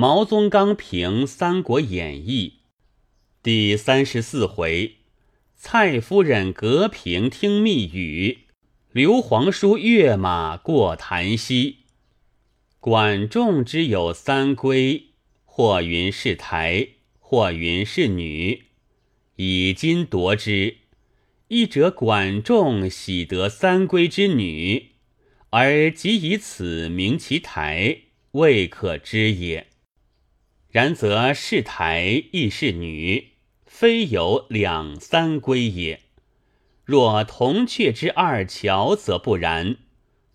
毛宗刚评《三国演义》第三十四回：蔡夫人隔屏听密语，刘皇叔跃马过檀溪。管仲之有三闺，或云是台，或云是女。以今夺之，一者管仲喜得三闺之女，而即以此名其台，未可知也。然则是台亦是女，非有两三归也。若铜雀之二乔，则不然。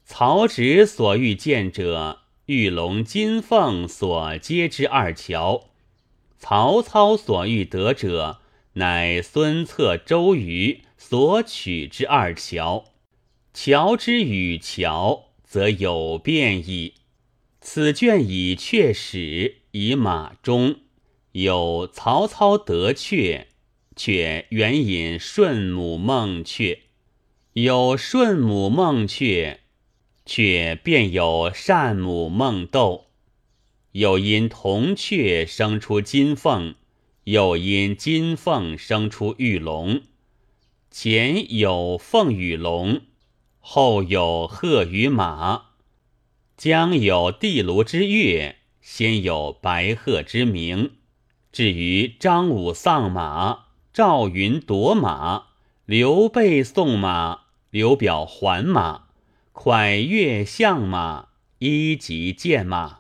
曹植所欲见者，玉龙金凤所接之二乔；曹操所欲得者，乃孙策、周瑜所取之二乔。乔之与乔，则有变矣。此卷以阙始。以马中有曹操得阙，却原引顺母梦阙；有顺母梦阙，却便有单母梦斗。又因铜雀生出金凤，又因金凤生出玉龙。前有凤与龙，后有鹤与马，将有地炉之月。先有白鹤之名，至于张武丧马，赵云夺马，刘备送马，刘表还马，蒯越相马，一级见马，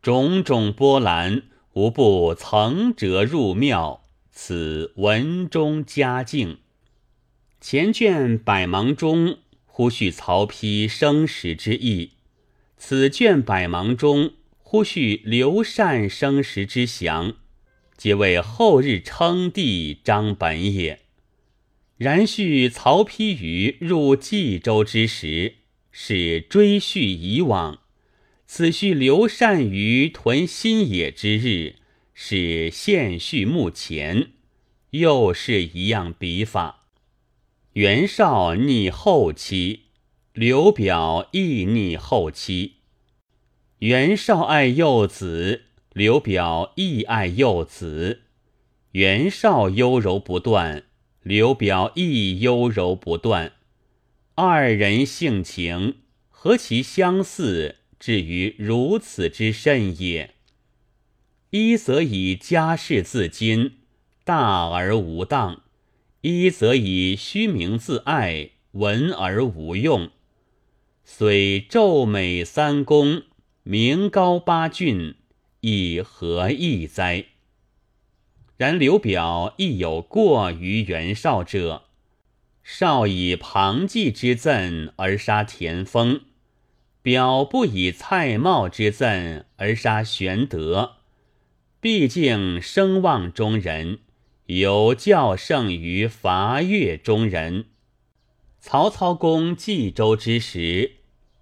种种波澜，无不曾折入庙。此文中佳境。前卷百忙中，忽叙曹丕生时之意；此卷百忙中。忽叙刘禅生时之祥，皆为后日称帝张本也。然叙曹丕于入冀州之时，是追叙以往；此叙刘禅于屯新野之日，是现叙目前，又是一样笔法。袁绍逆后期，刘表亦逆后期。袁绍爱幼子，刘表亦爱幼子。袁绍优柔不断，刘表亦优柔不断。二人性情何其相似，至于如此之甚也？一则以家世自矜，大而无当；一则以虚名自爱，文而无用。虽骤美三公。名高八骏，亦何异哉？然刘表亦有过于袁绍者。绍以庞纪之赠而杀田丰，表不以蔡瑁之赠而杀玄德。毕竟声望中人，有较胜于伐越中人。曹操攻冀州之时。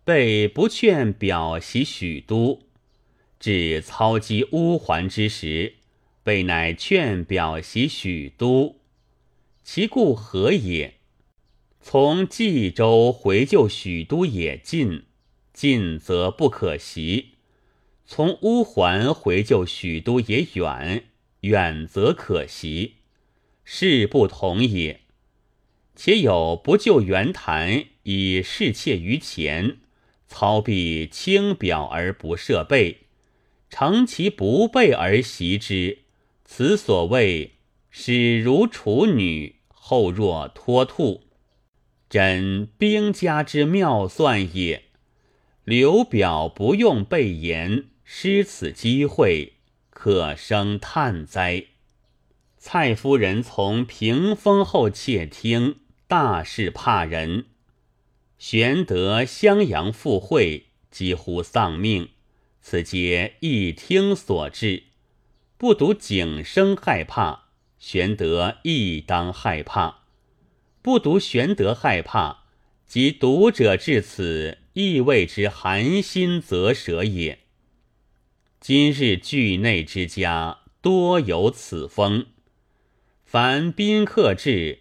备不劝表袭许都，至操击乌桓之时，备乃劝表袭许都。其故何也？从冀州回救许都也近，近则不可袭；从乌桓回救许都也远，远则可袭。事不同也。且有不救袁谭，以侍妾于前。操必轻表而不设备，乘其不备而袭之，此所谓始如处女，后若脱兔，真兵家之妙算也。刘表不用备言，失此机会，可生叹哉！蔡夫人从屏风后窃听，大事怕人。玄德襄阳赴会，几乎丧命。此皆一听所致。不独景生害怕，玄德亦当害怕；不独玄德害怕，即读者至此，亦谓之寒心则舍也。今日聚内之家，多有此风。凡宾客至，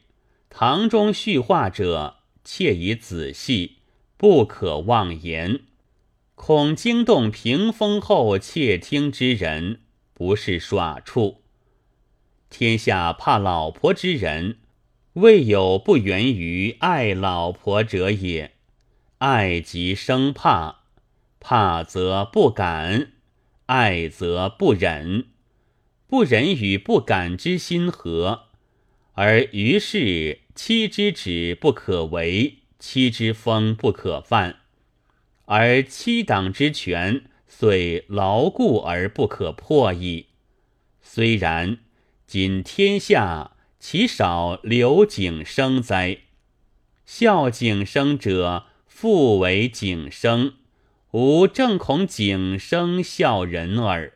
堂中叙话者。切以仔细，不可妄言。恐惊动屏风后窃听之人，不是耍处。天下怕老婆之人，未有不源于爱老婆者也。爱即生怕，怕则不敢，爱则不忍。不忍与不敢之心合，而于是妻之止不可为，妻之风不可犯。而七党之权，虽牢固而不可破矣。虽然，今天下其少留景生哉？孝景生者，复为景生，吾正恐景生孝人耳。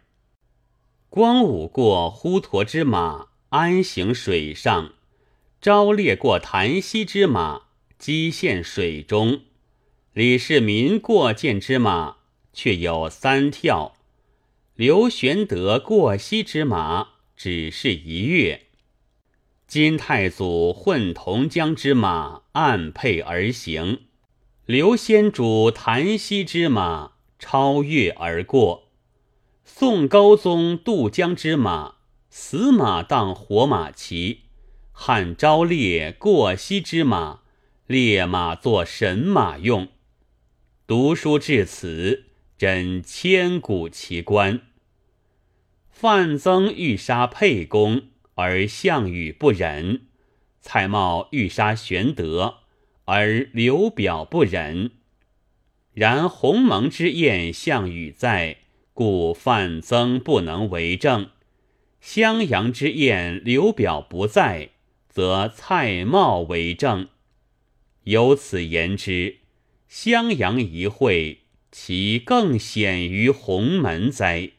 光武过滹沱之马，安行水上；昭烈过檀溪之马，积陷水中。李世民过涧之马，却有三跳；刘玄德过溪之马，只是一跃。金太祖混同江之马，按辔而行；刘先主檀溪之马，超越而过。宋高宗渡江之马，死马当活马骑；汉昭烈过溪之马，烈马作神马用。读书至此，真千古奇观。范增欲杀沛公，而项羽不忍；蔡瑁欲杀玄德，而刘表不忍。然鸿蒙之宴，项羽在，故范增不能为政；襄阳之宴，刘表不在，则蔡瑁为政。由此言之。襄阳一会，其更显于鸿门哉？